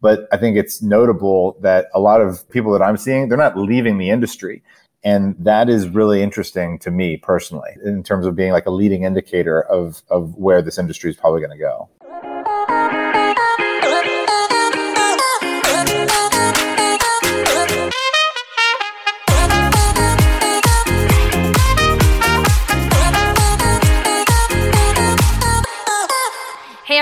But I think it's notable that a lot of people that I'm seeing, they're not leaving the industry. And that is really interesting to me personally in terms of being like a leading indicator of, of where this industry is probably going to go.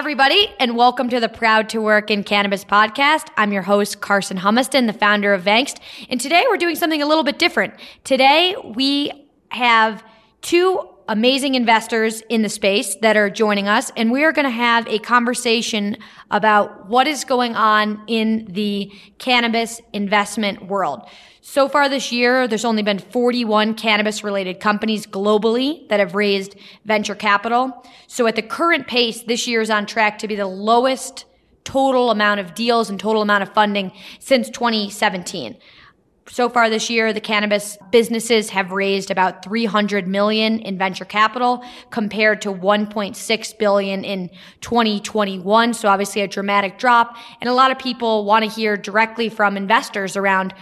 Everybody, and welcome to the Proud to Work in Cannabis podcast. I'm your host, Karson Humiston, the founder of Vangst. And today we're doing something a little bit different. Today we have two amazing investors in the space that are joining us, and we are going to have a conversation about what is going on in the cannabis investment world. So far this year, there's only been 41 cannabis related companies globally that have raised venture capital. So at the current pace, this year is on track to be the lowest total amount of deals and total amount of funding since 2017. So far this year, the cannabis businesses have raised about 300 million in venture capital compared to 1.6 billion in 2021. So obviously a dramatic drop. And a lot of people want to hear directly from investors around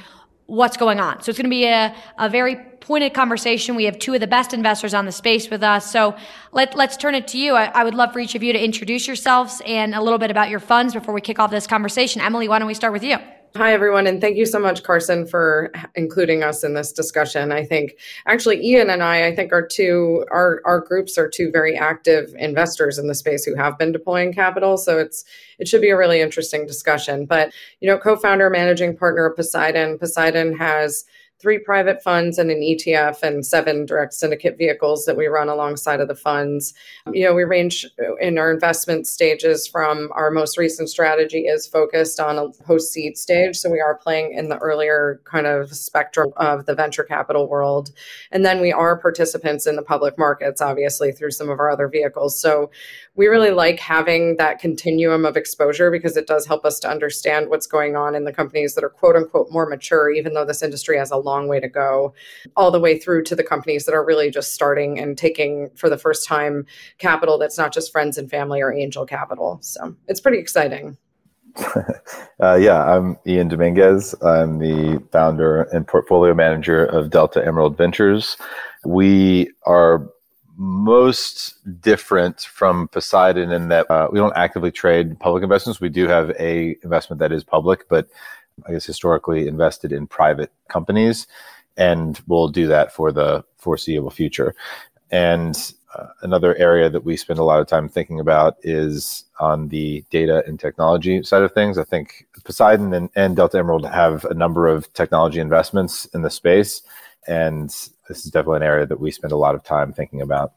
what's going on. So it's going to be a, a very pointed conversation. We have two of the best investors on the space with us. So let, let's turn it to you. I, I, would love for each of you to introduce yourselves and a little bit about your funds before we kick off this conversation. Emily, why don't we start with you? Hi, everyone, and thank you so much, Karson, for including us in this discussion. I think actually Ian and I, I think, are two our our groups are two very active investors in the space who have been deploying capital. So it's it should be a really interesting discussion. But you know, co-founder, managing partner of Poseidon. Poseidon has three private funds and an ETF and seven direct syndicate vehicles that we run alongside of the funds. You know, we range in our investment stages from our most recent strategy is focused on a post seed stage. So we are playing in the earlier kind of spectrum of the venture capital world. And then we are participants in the public markets, obviously, through some of our other vehicles. So we really like having that continuum of exposure because it does help us to understand what's going on in the companies that are quote unquote more mature, even though this industry has a long way to go, all the way through to the companies that are really just starting and taking for the first time capital that's not just friends and family or angel capital. So it's pretty exciting. uh, yeah, I'm Ian Dominguez. I'm the founder and portfolio manager of Delta Emerald Ventures. We are most different from Poseidon in that uh, we don't actively trade public investments. We do have a investment that is public, but I guess historically invested in private companies, and we'll do that for the foreseeable future. And uh, another area that we spend a lot of time thinking about is on the data and technology side of things. I think Poseidon and, and Delta Emerald have a number of technology investments in the space, and this is definitely an area that we spend a lot of time thinking about.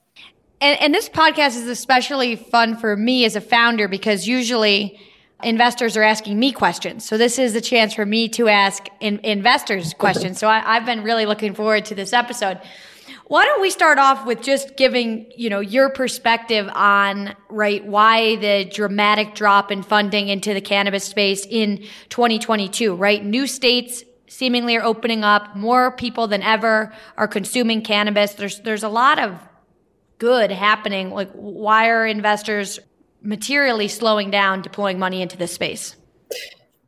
And, and this podcast is especially fun for me as a founder because usually investors are asking me questions. So this is the chance for me to ask in, investors questions. So I, I've been really looking forward to this episode. Why don't we start off with just giving, you know, your perspective on, right, why the dramatic drop in funding into the cannabis space in 2022, right? New states seemingly are opening up. More people than ever are consuming cannabis. There's there's a lot of good happening. Like why are investors materially slowing down deploying money into this space?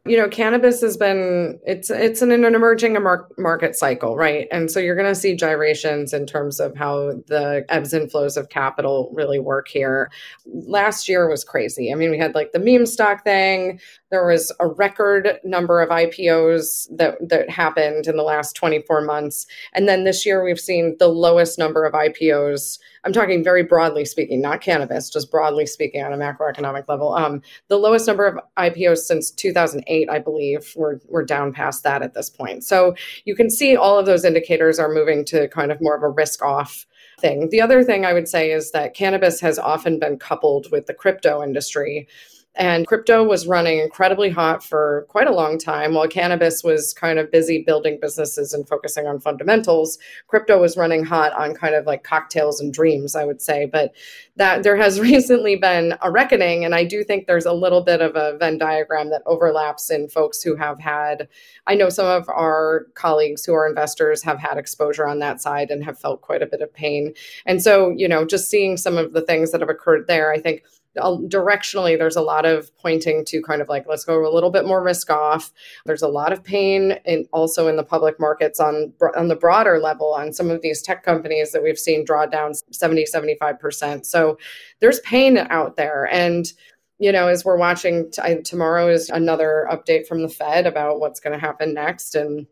you know cannabis has been it's it's an, an emerging market cycle right and so you're going to see gyrations in terms of how the ebbs and flows of capital really work here last year was crazy i mean we had like the meme stock thing there was a record number of IPOs that, that happened in the last 24 months. And then this year, we've seen the lowest number of IPOs. I'm talking very broadly speaking, not cannabis, just broadly speaking on a macroeconomic level. Um, the lowest number of IPOs since 2008, I believe. We're, we're down past that at this point. So you can see all of those indicators are moving to kind of more of a risk off thing. The other thing I would say is that cannabis has often been coupled with the crypto industry. And crypto was running incredibly hot for quite a long time while cannabis was kind of busy building businesses and focusing on fundamentals. Crypto was running hot on kind of like cocktails and dreams, I would say. But that there has recently been a reckoning. And I do think there's a little bit of a Venn diagram that overlaps in folks who have had, I know some of our colleagues who are investors have had exposure on that side and have felt quite a bit of pain. And so, you know, just seeing some of the things that have occurred there, I think directionally, there's a lot of pointing to kind of like, let's go a little bit more risk off. There's a lot of pain and also in the public markets on, on the broader level on some of these tech companies that we've seen draw down 70, 75%. So there's pain out there. And you know, as we're watching, t- tomorrow is another update from the Fed about what's going to happen next. And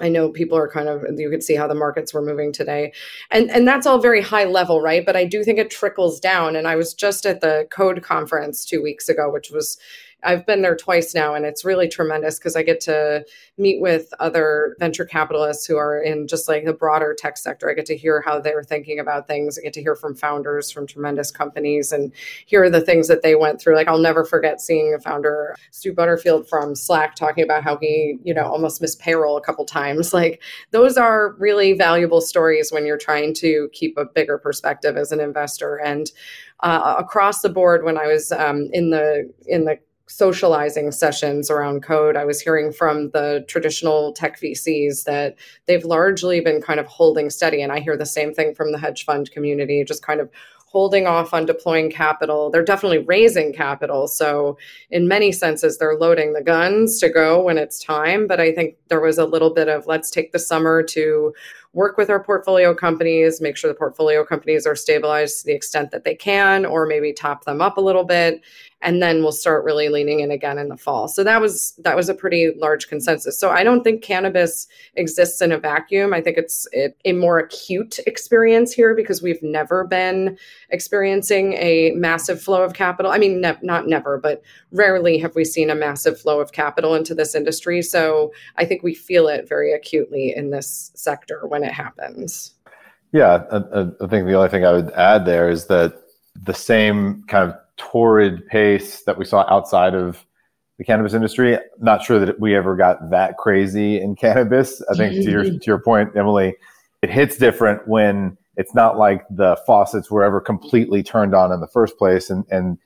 I know people are kind of you could see how the markets were moving today. And and that's all very high level, right? But I do think it trickles down and I was just at the code conference 2 weeks ago which was I've been there twice now, and it's really tremendous because I get to meet with other venture capitalists who are in just like the broader tech sector. I get to hear how they're thinking about things. I get to hear from founders from tremendous companies and hear the things that they went through. Like I'll never forget seeing a founder, Stu Butterfield from Slack, talking about how he, you know, almost missed payroll a couple times. Like those are really valuable stories when you're trying to keep a bigger perspective as an investor. And uh, across the board, when I was um, in the in the socializing sessions around code, I was hearing from the traditional tech VCs that they've largely been kind of holding steady. And I hear the same thing from the hedge fund community, just kind of holding off on deploying capital. They're definitely raising capital. So, in many senses, they're loading the guns to go when it's time. But I think there was a little bit of let's take the summer to work with our portfolio companies, make sure the portfolio companies are stabilized to the extent that they can, or maybe top them up a little bit and then we'll start really leaning in again in the fall. So that was that was a pretty large consensus. So I don't think cannabis exists in a vacuum. I think it's it, a more acute experience here because we've never been experiencing a massive flow of capital. I mean, ne- not never, but rarely have we seen a massive flow of capital into this industry. So I think we feel it very acutely in this sector when it happens. Yeah, I, I think the only thing I would add there is that the same kind of torrid pace that we saw outside of the cannabis industry. Not sure that we ever got that crazy in cannabis. I think to your to your point, Emily, it hits different when it's not like the faucets were ever completely turned on in the first place, and and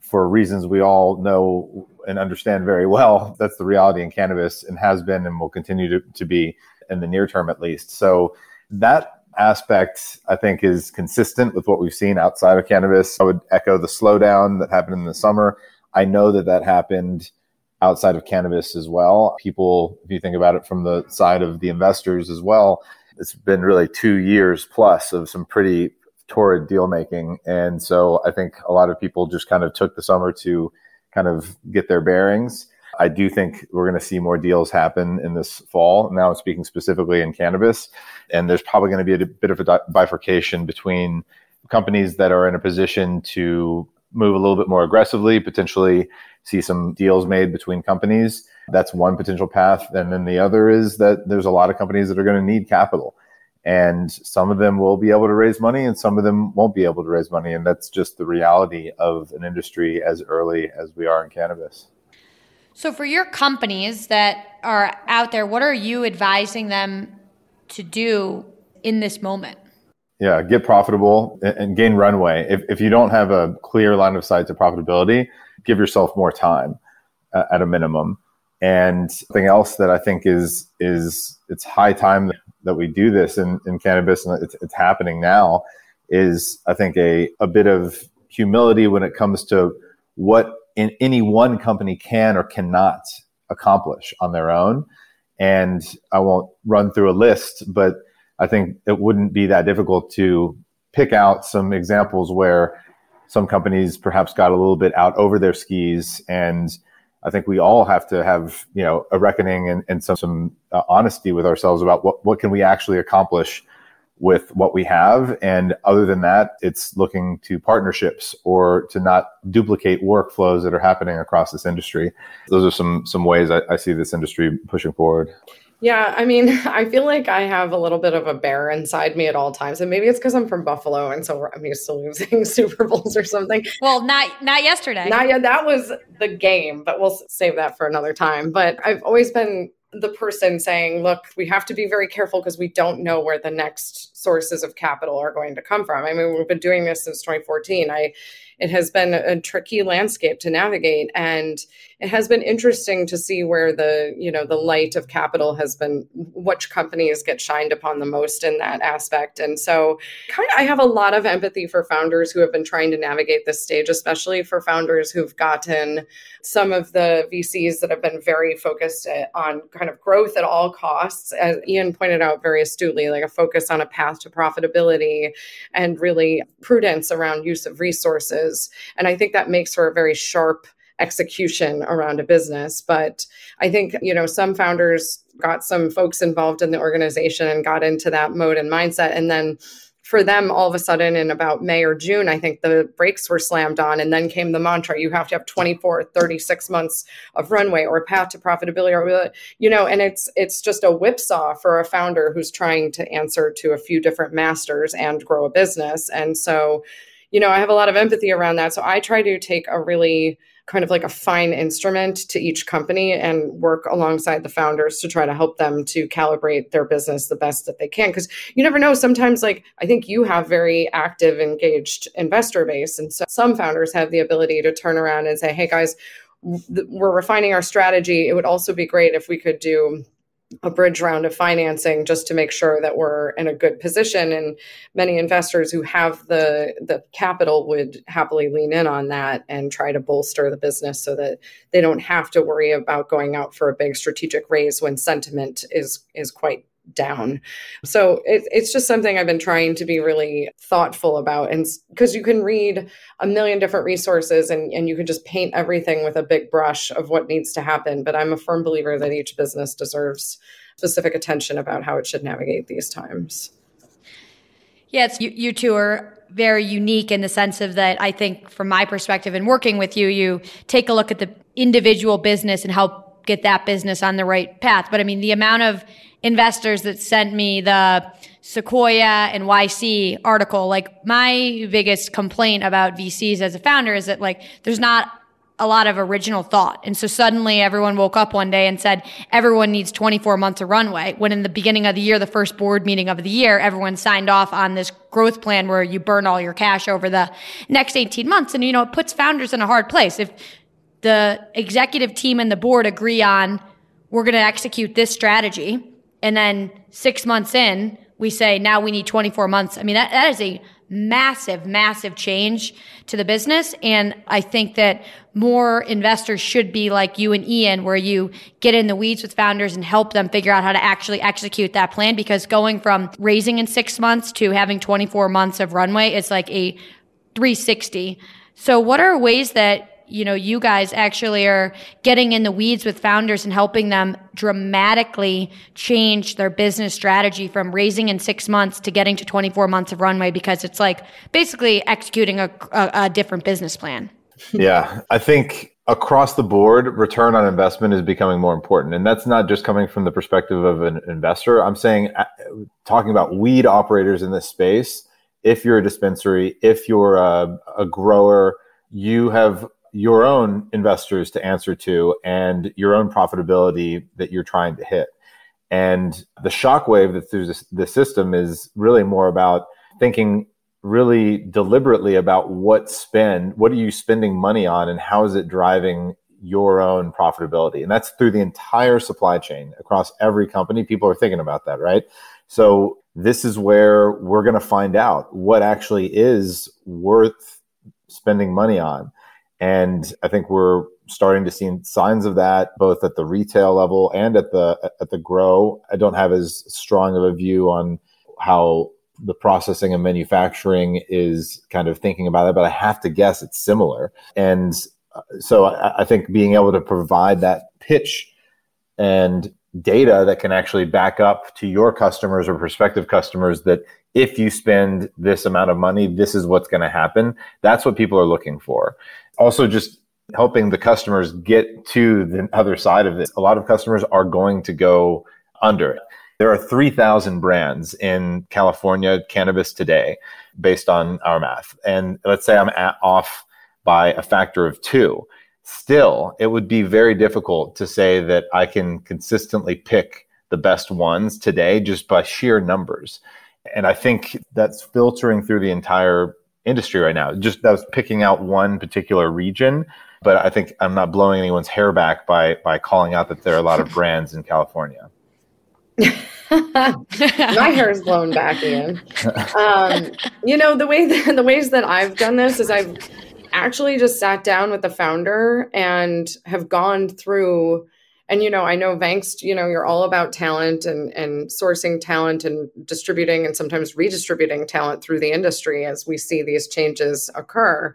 for reasons we all know and understand very well, that's the reality in cannabis and has been and will continue to, to be in the near term at least. So that aspect, I think, is consistent with what we've seen outside of cannabis. I would echo the slowdown that happened in the summer. I know that that happened outside of cannabis as well. People, if you think about it from the side of the investors as well, it's been really two years plus of some pretty torrid deal making. And so I think a lot of people just kind of took the summer to kind of get their bearings. I do think we're going to see more deals happen in this fall. Now I'm speaking specifically in cannabis. And there's probably going to be a bit of a bifurcation between companies that are in a position to move a little bit more aggressively, potentially see some deals made between companies. That's one potential path. And then the other is that there's a lot of companies that are going to need capital. And some of them will be able to raise money and some of them won't be able to raise money. And that's just the reality of an industry as early as we are in cannabis. So, for your companies that are out there, what are you advising them to do in this moment? Yeah, get profitable and gain runway. If, if you don't have a clear line of sight to profitability, give yourself more time uh, at a minimum. And something else that I think is is it's high time that we do this in, in cannabis, and it's, it's happening now. Is I think a a bit of humility when it comes to what in any one company can or cannot accomplish on their own and I won't run through a list, but I think it wouldn't be that difficult to pick out some examples where some companies perhaps got a little bit out over their skis. And I think we all have to have, you know, a reckoning and, and some, some uh, honesty with ourselves about what, what can we actually accomplish with what we have. And other than that, it's looking to partnerships or to not duplicate workflows that are happening across this industry. Those are some some ways I, I see this industry pushing forward. Yeah, I mean, I feel like I have a little bit of a bear inside me at all times, and maybe it's because I'm from Buffalo, and so I'm used to losing Super Bowls or something. Well, not not yesterday. Not yet. That was the game, but we'll save that for another time. But I've always been the person saying, look, we have to be very careful because we don't know where the next sources of capital are going to come from. I mean, we've been doing this since 2014. I it has been a tricky landscape to navigate. And it has been interesting to see where the you know the light of capital has been which companies get shined upon the most in that aspect. And so kind of i have a lot of empathy for founders who have been trying to navigate this stage especially for founders who've gotten some of the vcs that have been very focused eh, on kind of growth at all costs. As ian pointed out very astutely like a focus on a path to profitability and really prudence around use of resources and i think that makes for a very sharp execution around a business. But I think, you know, some founders got some folks involved in the organization and got into that mode and mindset. And then for them, all of a sudden in about May or June, I think the brakes were slammed on. And then came the mantra you have to have 24, 36 months of runway or a path to profitability or, you know, and it's, it's just a whipsaw for a founder who's trying to answer to a few different masters and grow a business. And so, you know, I have a lot of empathy around that. So I try to take a really kind of like a fine instrument to each company and work alongside the founders to try to help them to calibrate their business the best that they can. Because you never know sometimes like i think you have very active engaged investor base. And so some founders have the ability to turn around and say hey guys we're refining our strategy. It would also be great if we could do a bridge round of financing just to make sure that we're in a good position. And many investors who have the the capital would happily lean in on that and try to bolster the business so that they don't have to worry about going out for a big strategic raise when sentiment is is quite down. So it, it's just something I've been trying to be really thoughtful about. And because you can read a million different resources and, and you can just paint everything with a big brush of what needs to happen. But I'm a firm believer that each business deserves specific attention about how it should navigate these times. Yeah, it's, you, you two are very unique in the sense of that I think from my perspective and working with you, you take a look at the individual business and help get that business on the right path. But I mean, the amount of investors that sent me the Sequoia and YC article. Like my biggest complaint about VCs as a founder is that like there's not a lot of original thought. And so suddenly everyone woke up one day and said everyone needs 24 months of runway. When in the beginning of the year, the first board meeting of the year, everyone signed off on this growth plan where you burn all your cash over the next 18 months. And you know, it puts founders in a hard place. If the executive team and the board agree on we're going to execute this strategy and then six months in, we say now we need 24 months. I mean, that, that is a massive, massive change to the business. And I think that more investors should be like you and Ian, where you get in the weeds with founders and help them figure out how to actually execute that plan. Because going from raising in six months to having 24 months of runway is like a 360. So what are ways that you know, you guys actually are getting in the weeds with founders and helping them dramatically change their business strategy from raising in six months to getting to 24 months of runway because it's like basically executing a, a, a different business plan. yeah, I think across the board, return on investment is becoming more important. And that's not just coming from the perspective of an investor. I'm saying, uh, talking about weed operators in this space, if you're a dispensary, if you're a, a grower, you have your own investors to answer to and your own profitability that you're trying to hit. And the shockwave that through this, the system is really more about thinking really deliberately about what spend, what are you spending money on, and how is it driving your own profitability? And that's through the entire supply chain across every company. People are thinking about that, right? So this is where we're going to find out what actually is worth spending money on. And I think we're starting to see signs of that both at the retail level and at the at the grow. I don't have as strong of a view on how the processing and manufacturing is kind of thinking about it, but I have to guess it's similar. And uh, so I, I think being able to provide that pitch and data that can actually back up to your customers or prospective customers that if you spend this amount of money, this is what's going to happen. That's what people are looking for also just helping the customers get to the other side of it. A lot of customers are going to go under it. There are 3,000 brands in California cannabis today based on our math. And let's say I'm at, off by a factor of two. still, it would be very difficult to say that I can consistently pick the best ones today just by sheer numbers. And I think that's filtering through the entire industry right now. Just that was picking out one particular region, but I think I'm not blowing anyone's hair back by by calling out that there are a lot of brands in California. My hair is blown back, Ian. Um, you know the way that, the ways that I've done this is I've actually just sat down with the founder and have gone through and you know i know Vangst you know you're all about talent and and sourcing talent and distributing and sometimes redistributing talent through the industry as we see these changes occur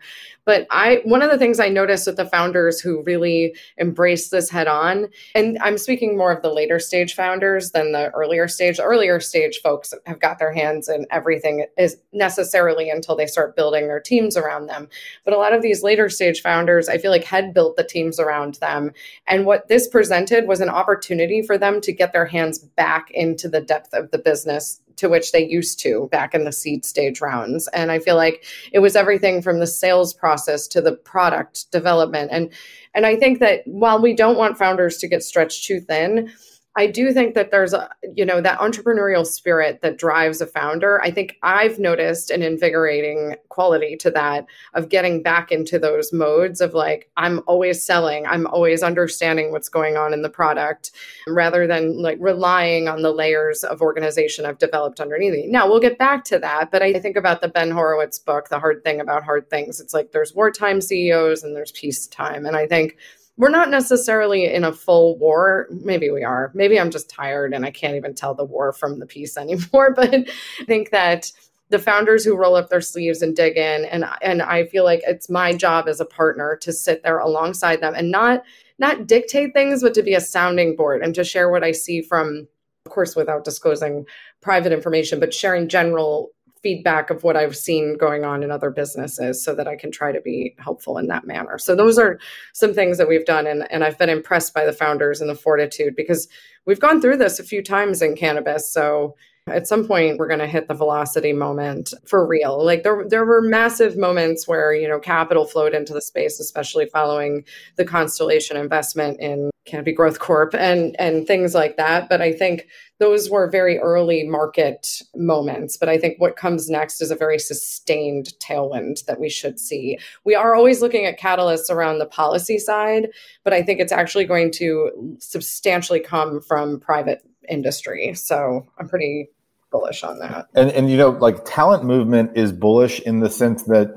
but I one of the things I noticed with the founders who really embrace this head on, and I'm speaking more of the later stage founders than the earlier stage. Earlier stage folks have got their hands in everything is necessarily until they start building their teams around them. But a lot of these later stage founders, I feel like had built the teams around them. And what this presented was an opportunity for them to get their hands back into the depth of the business to which they used to back in the seed stage rounds. And I feel like it was everything from the sales process to the product development. And and I think that while we don't want founders to get stretched too thin, I do think that there's a, you know, that entrepreneurial spirit that drives a founder. I think I've noticed an invigorating quality to that of getting back into those modes of like, I'm always selling, I'm always understanding what's going on in the product rather than like relying on the layers of organization I've developed underneath me. Now we'll get back to that, but I think about the Ben Horowitz book, The Hard Thing About Hard Things. It's like there's wartime CEOs and there's peacetime. And I think we're not necessarily in a full war. Maybe we are. Maybe I'm just tired and I can't even tell the war from the peace anymore. But I think that the founders who roll up their sleeves and dig in and and I feel like it's my job as a partner to sit there alongside them and not not dictate things but to be a sounding board and to share what I see from of course without disclosing private information but sharing general feedback of what I've seen going on in other businesses so that I can try to be helpful in that manner. So those are some things that we've done and, and I've been impressed by the founders and the fortitude because we've gone through this a few times in cannabis. So at some point we're going to hit the velocity moment for real like there, there were massive moments where you know capital flowed into the space especially following the constellation investment in canopy growth corp and and things like that but i think those were very early market moments. But I think what comes next is a very sustained tailwind that we should see. We are always looking at catalysts around the policy side, but I think it's actually going to substantially come from private industry. So I'm pretty bullish on that. And and you know, like talent movement is bullish in the sense that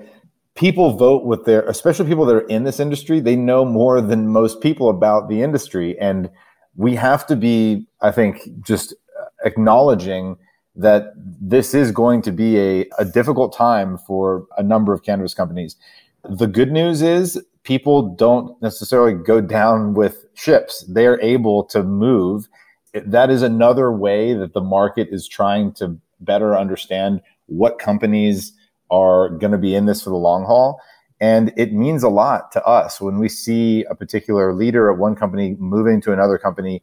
people vote with their especially people that are in this industry, they know more than most people about the industry. And we have to be, I think, just acknowledging that this is going to be a, a difficult time for a number of cannabis companies. The good news is people don't necessarily go down with ships. They're able to move. That is another way that the market is trying to better understand what companies are going to be in this for the long haul. And it means a lot to us when we see a particular leader at one company moving to another company.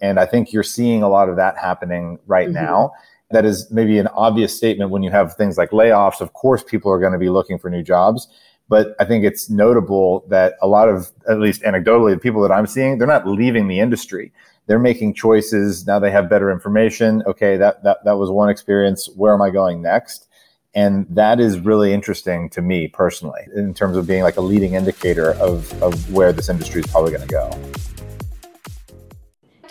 And I think you're seeing a lot of that happening right mm-hmm. now. That is maybe an obvious statement when you have things like layoffs. Of course, people are going to be looking for new jobs. But I think it's notable that a lot of, at least anecdotally, the people that I'm seeing, they're not leaving the industry. They're making choices. Now they have better information. Okay, that, that, that was one experience. Where am I going next? And that is really interesting to me personally in terms of being like a leading indicator of, of where this industry is probably going to go.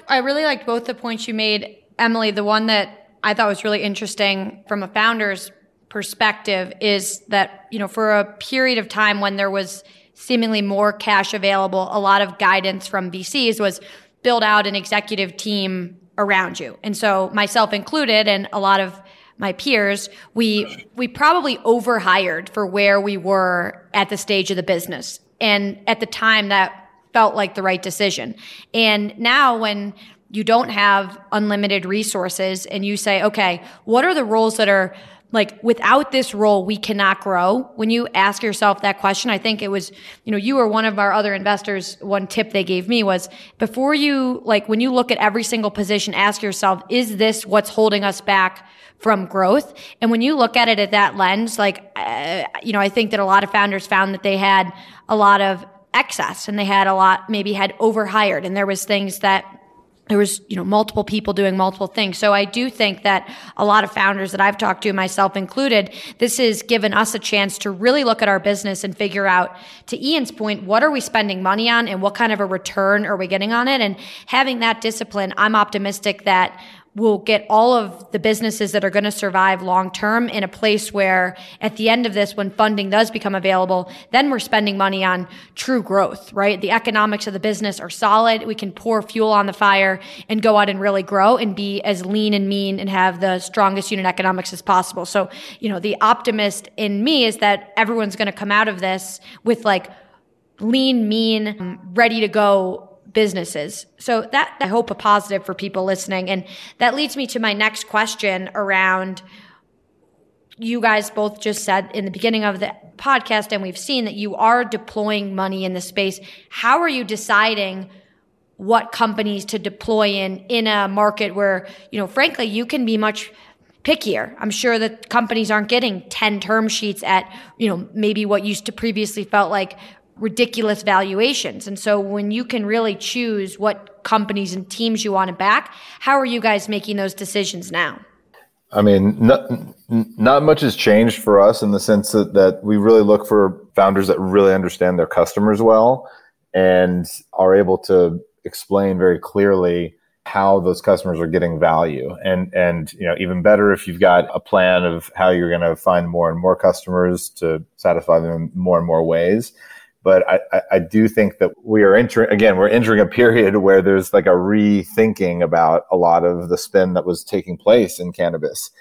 I really liked both the points you made, Emily. The one that I thought was really interesting from a founder's perspective is that, you know, for a period of time when there was seemingly more cash available, a lot of guidance from VCs was build out an executive team around you. And so myself included and a lot of my peers, we we probably overhired for where we were at the stage of the business. And at the time that felt like the right decision. And now when you don't have unlimited resources and you say, okay, what are the roles that are like without this role we cannot grow when you ask yourself that question i think it was you know you were one of our other investors one tip they gave me was before you like when you look at every single position ask yourself is this what's holding us back from growth. And when you look at it at that lens, like, uh, you know, I think that a lot of founders found that they had a lot of excess and they had a lot maybe had overhired and there was things that there was you know multiple people doing multiple things. So i do think that a lot of founders that i've talked to myself included this has given us a chance to really look at our business and figure out to ian's point what are we spending money on and what kind of a return are we getting on it? And having that discipline i'm optimistic that will get all of the businesses that are going to survive long term in a place where at the end of this when funding does become available then we're spending money on true growth right? The economics of the business are solid. We can pour fuel on the fire and go out and really grow and be as lean and mean and have the strongest unit economics as possible. So you know the optimist in me is that everyone's going to come out of this with like lean mean ready to go businesses. So that I hope a positive for people listening. And that leads me to my next question around you guys both just said in the beginning of the podcast, and we've seen that you are deploying money in the space. How are you deciding what companies to deploy in in a market where, you know, frankly, you can be much pickier. I'm sure that companies aren't getting 10 term sheets at, you know, maybe what used to previously felt like ridiculous valuations. And so when you can really choose what companies and teams you want to back, how are you guys making those decisions now? I mean, not, not much has changed for us in the sense that, that we really look for founders that really understand their customers well and are able to explain very clearly how those customers are getting value and and you know even better if you've got a plan of how you're going to find more and more customers to satisfy them in more and more ways but I, I do think that we are entering again we're entering a period where there's like a rethinking about a lot of the spin that was taking place in cannabis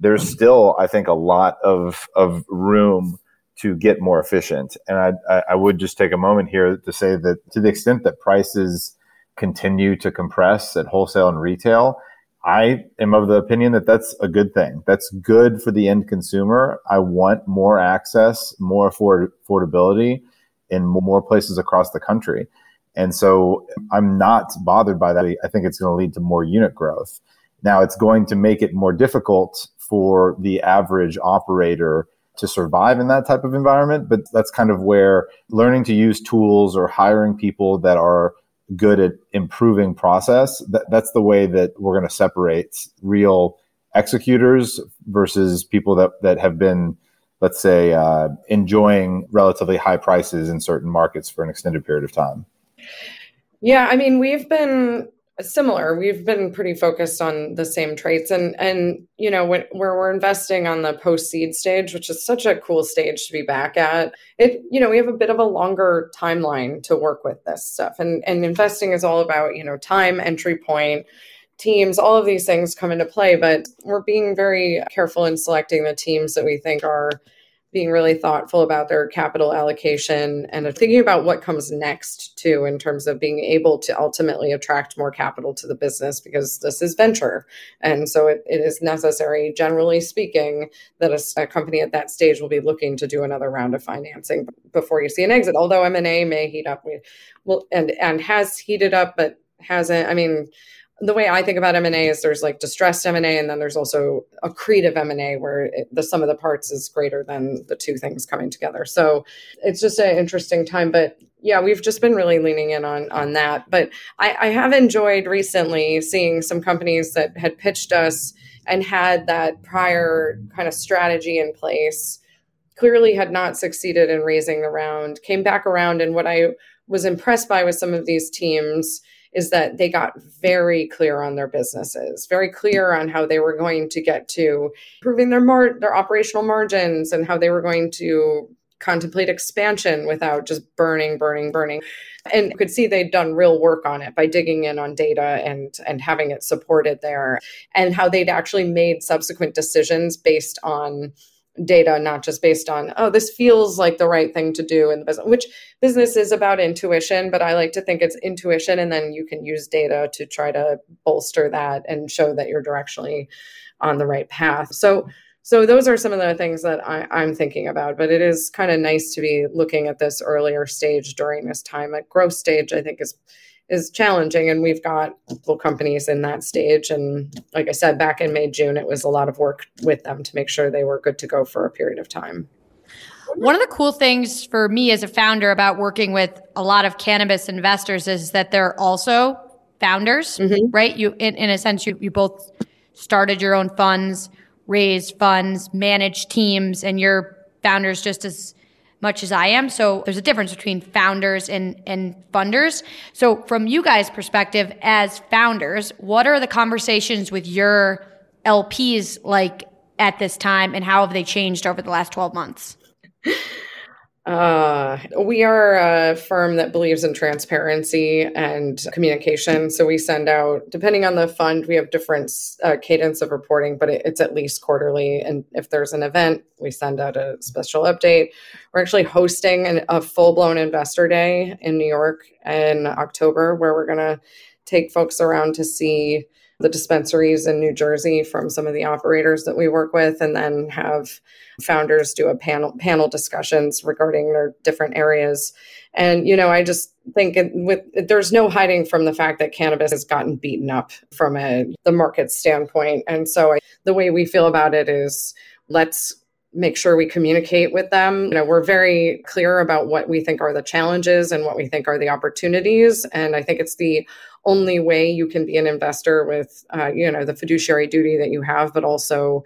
there's still i think a lot of of room to get more efficient and I, I would just take a moment here to say that to the extent that prices continue to compress at wholesale and retail I am of the opinion that that's a good thing. That's good for the end consumer. I want more access, more afford- affordability in more places across the country. And so I'm not bothered by that. I think it's going to lead to more unit growth. Now it's going to make it more difficult for the average operator to survive in that type of environment. But that's kind of where learning to use tools or hiring people that are good at improving process, that, that's the way that we're going to separate real executors versus people that, that have been let's say, uh, enjoying relatively high prices in certain markets for an extended period of time? Yeah, I mean, we've been similar. We've been pretty focused on the same traits, and and you know, when, where we're investing on the post seed stage, which is such a cool stage to be back at. It, you know, we have a bit of a longer timeline to work with this stuff, and and investing is all about you know time, entry point teams, all of these things come into play, but we're being very careful in selecting the teams that we think are being really thoughtful about their capital allocation and thinking about what comes next too in terms of being able to ultimately attract more capital to the business because this is venture. And so it, it is necessary generally speaking that a, a, company at that stage will be looking to do another round of financing before you see an exit. Although m&a may heat up we, well, and and has heated up but hasn't i mean the way I think about M&A is there's like distressed M&A and then there's also accretive M&A where it, the sum of the parts is greater than the two things coming together. So it's just an interesting time, but yeah, we've just been really leaning in on on that. But I, I have enjoyed recently seeing some companies that had pitched us and had that prior kind of strategy in place, clearly had not succeeded in raising the round, came back around, and what I was impressed by with some of these teams is that they got very clear on their businesses, very clear on how they were going to get to improving their mar- their operational margins and how they were going to contemplate expansion without just burning, burning, burning. And you could see they'd done real work on it by digging in on data and and having it supported there, and how they'd actually made subsequent decisions based on data, not just based on, oh, this feels like the right thing to do in the business, which business is about intuition, but I like to think it's intuition. And then you can use data to try to bolster that and show that you're directionally on the right path. So, so those are some of the things that I, am thinking about, but it is kind of nice to be looking at this earlier stage during this time. At growth stage, I think is is challenging and we've got multiple companies in that stage and like i said back in may june it was a lot of work with them to make sure they were good to go for a period of time one of the cool things for me as a founder about working with a lot of cannabis investors is that they're also founders, mm-hmm. right? You, in, in a sense, you, you both started your own funds, raised funds, managed teams, and you're founders just as much as I am. So there's a difference between founders and, and funders. So from you guys' perspective as founders, what are the conversations with your LPs like at this time and how have they changed over the last 12 months? Uh, we are a firm that believes in transparency and communication. So we send out, depending on the fund, we have different uh, cadence of reporting, but it, it's at least quarterly. And if there's an event, we send out a special update. We're actually hosting an, a full blown investor day in New York in October, where we're going to take folks around to see the dispensaries in New Jersey from some of the operators that we work with, and then have founders do a panel panel discussions regarding their different areas. And you know, I just think it, with there's no hiding from the fact that cannabis has gotten beaten up from a the market standpoint, and so I, the way we feel about it is let's make sure we communicate with them. You know, we're very clear about what we think are the challenges and what we think are the opportunities. And I think it's the only way you can be an investor with, uh, you know, the fiduciary duty that you have, but also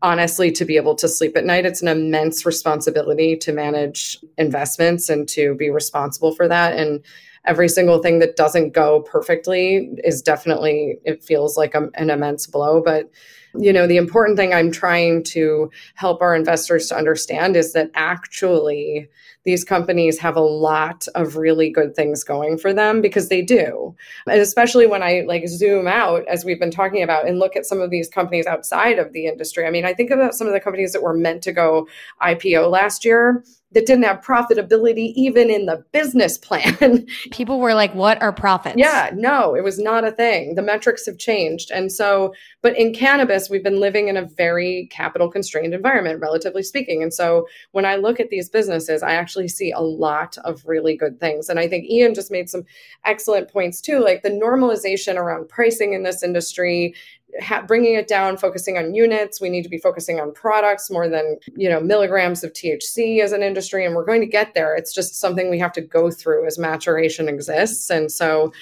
honestly to be able to sleep at night. It's an immense responsibility to manage investments and to be responsible for that. And every single thing that doesn't go perfectly is definitely, it feels like a, an immense blow. But you know the important thing i'm trying to help our investors to understand is that actually these companies have a lot of really good things going for them because they do and especially when i like zoom out as we've been talking about and look at some of these companies outside of the industry i mean i think about some of the companies that were meant to go ipo last year that didn't have profitability even in the business plan. People were like, what are profits? Yeah, no, it was not a thing. The metrics have changed. And so, but in cannabis, we've been living in a very capital constrained environment, relatively speaking. And so when I look at these businesses, I actually see a lot of really good things. And I think Ian just made some excellent points too, like the normalization around pricing in this industry ha- bringing it down, focusing on units. We need to be focusing on products more than you know milligrams of THC as an industry, and we're going to get there. It's just something we have to go through as maturation exists, and so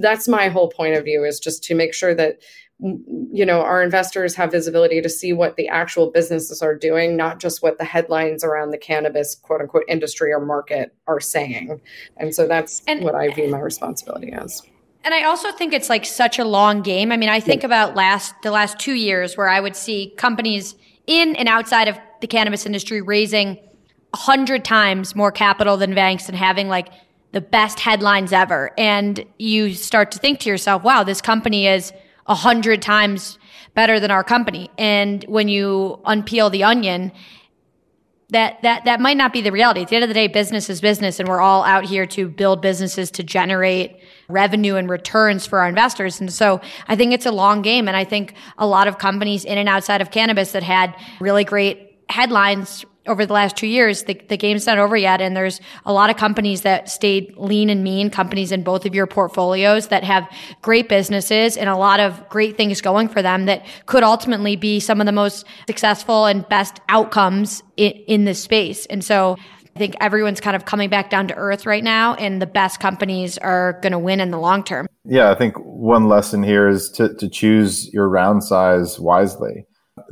that's my whole point of view is just to make sure that you know our investors have visibility to see what the actual businesses are doing not just what the headlines around the cannabis quote unquote industry or market are saying. And so that's and, what i view my responsibility as. And I also think it's like such a long game. I mean, I think about last the last 2 years where I would see companies in and outside of the cannabis industry raising 100 times more capital than banks and having like the best headlines ever. And you start to think to yourself, wow, this company is a 100 times better than our company. And when you unpeel the onion, that that that might not be the reality. At the end of the day, business is business, and we're all out here to build businesses to generate revenue and returns for our investors. And so I think it's a long game. And I think a lot of companies in and outside of cannabis that had really great headlines over the last two years, the, the game's not over yet. And there's a lot of companies that stayed lean and mean, companies in both of your portfolios that have great businesses and a lot of great things going for them that could ultimately be some of the most successful and best outcomes in, in this space. And so I think everyone's kind of coming back down to earth right now, and the best companies are going to win in the long term. Yeah, I think one lesson here is to, to choose your round size wisely.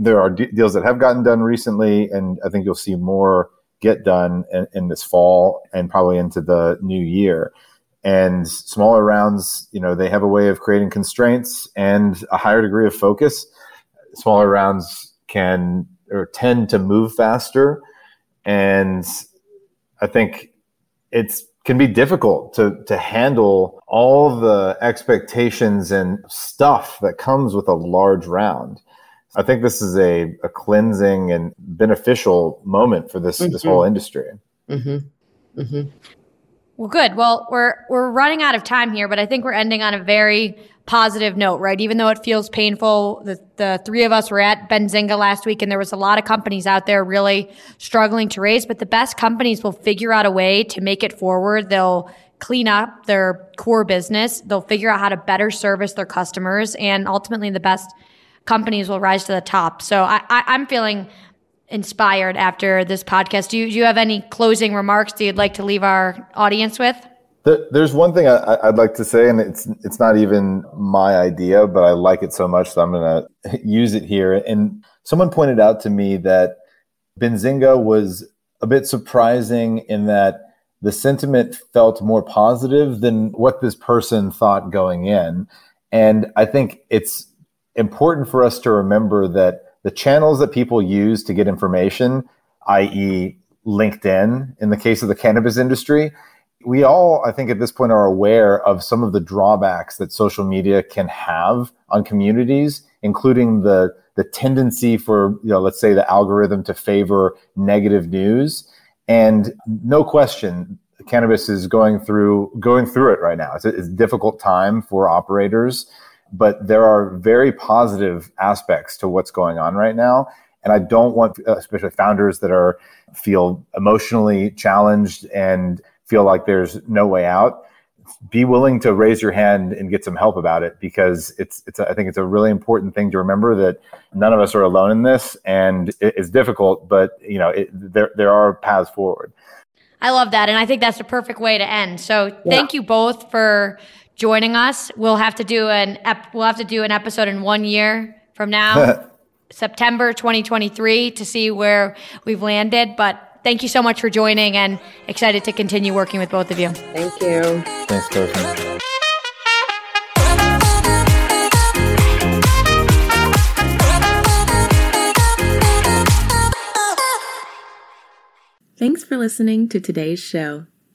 There are d- deals that have gotten done recently, and I think you'll see more get done in, in this fall and probably into the new year. And smaller rounds, you know, they have a way of creating constraints and a higher degree of focus. Smaller rounds can or tend to move faster and I think it's can be difficult to to handle all the expectations and stuff that comes with a large round. I think this is a, a cleansing and beneficial moment for this mm-hmm. this whole industry. Mm-hmm. Mm-hmm. Well, good. Well, we're we're running out of time here, but I think we're ending on a very positive note, right? Even though it feels painful, the, the three of us were at Benzinga last week and there was a lot of companies out there really struggling to raise, but the best companies will figure out a way to make it forward. They'll clean up their core business. They'll figure out how to better service their customers and ultimately the best companies will rise to the top. So I, I, I'm feeling inspired after this podcast. Do you, do you have any closing remarks that you'd like to leave our audience with? There's one thing I, would like to say, and it's it's not even my idea, but I like it so much, that I'm going to use it here. And someone pointed out to me that Benzinga was a bit surprising in that the sentiment felt more positive than what this person thought going in. And I think it's important for us to remember that the channels that people use to get information, i.e., LinkedIn, in the case of the cannabis industry, we all, I think, at this point are aware of some of the drawbacks that social media can have on communities, including the the tendency for, you know, let's say the algorithm to favor negative news. And no question, cannabis is going through going through it right now. It's a, it's a difficult time for operators, but there are very positive aspects to what's going on right now. And I don't want, uh, especially founders that are feel emotionally challenged and feel like there's no way out, be willing to raise your hand and get some help about it because it's it's a, I think it's a really important thing to remember that none of us are alone in this and it's difficult but you know it, there there are paths forward. I love that and I think that's the perfect way to end. So yeah. thank you both for joining us. We'll have to do an ep- we'll have to do an episode in 1 year from now. September 2023 to see where we've landed, but thank you so much for joining and excited to continue working with both of you. Thank you. Thanks, Karson. Thanks for listening to today's show.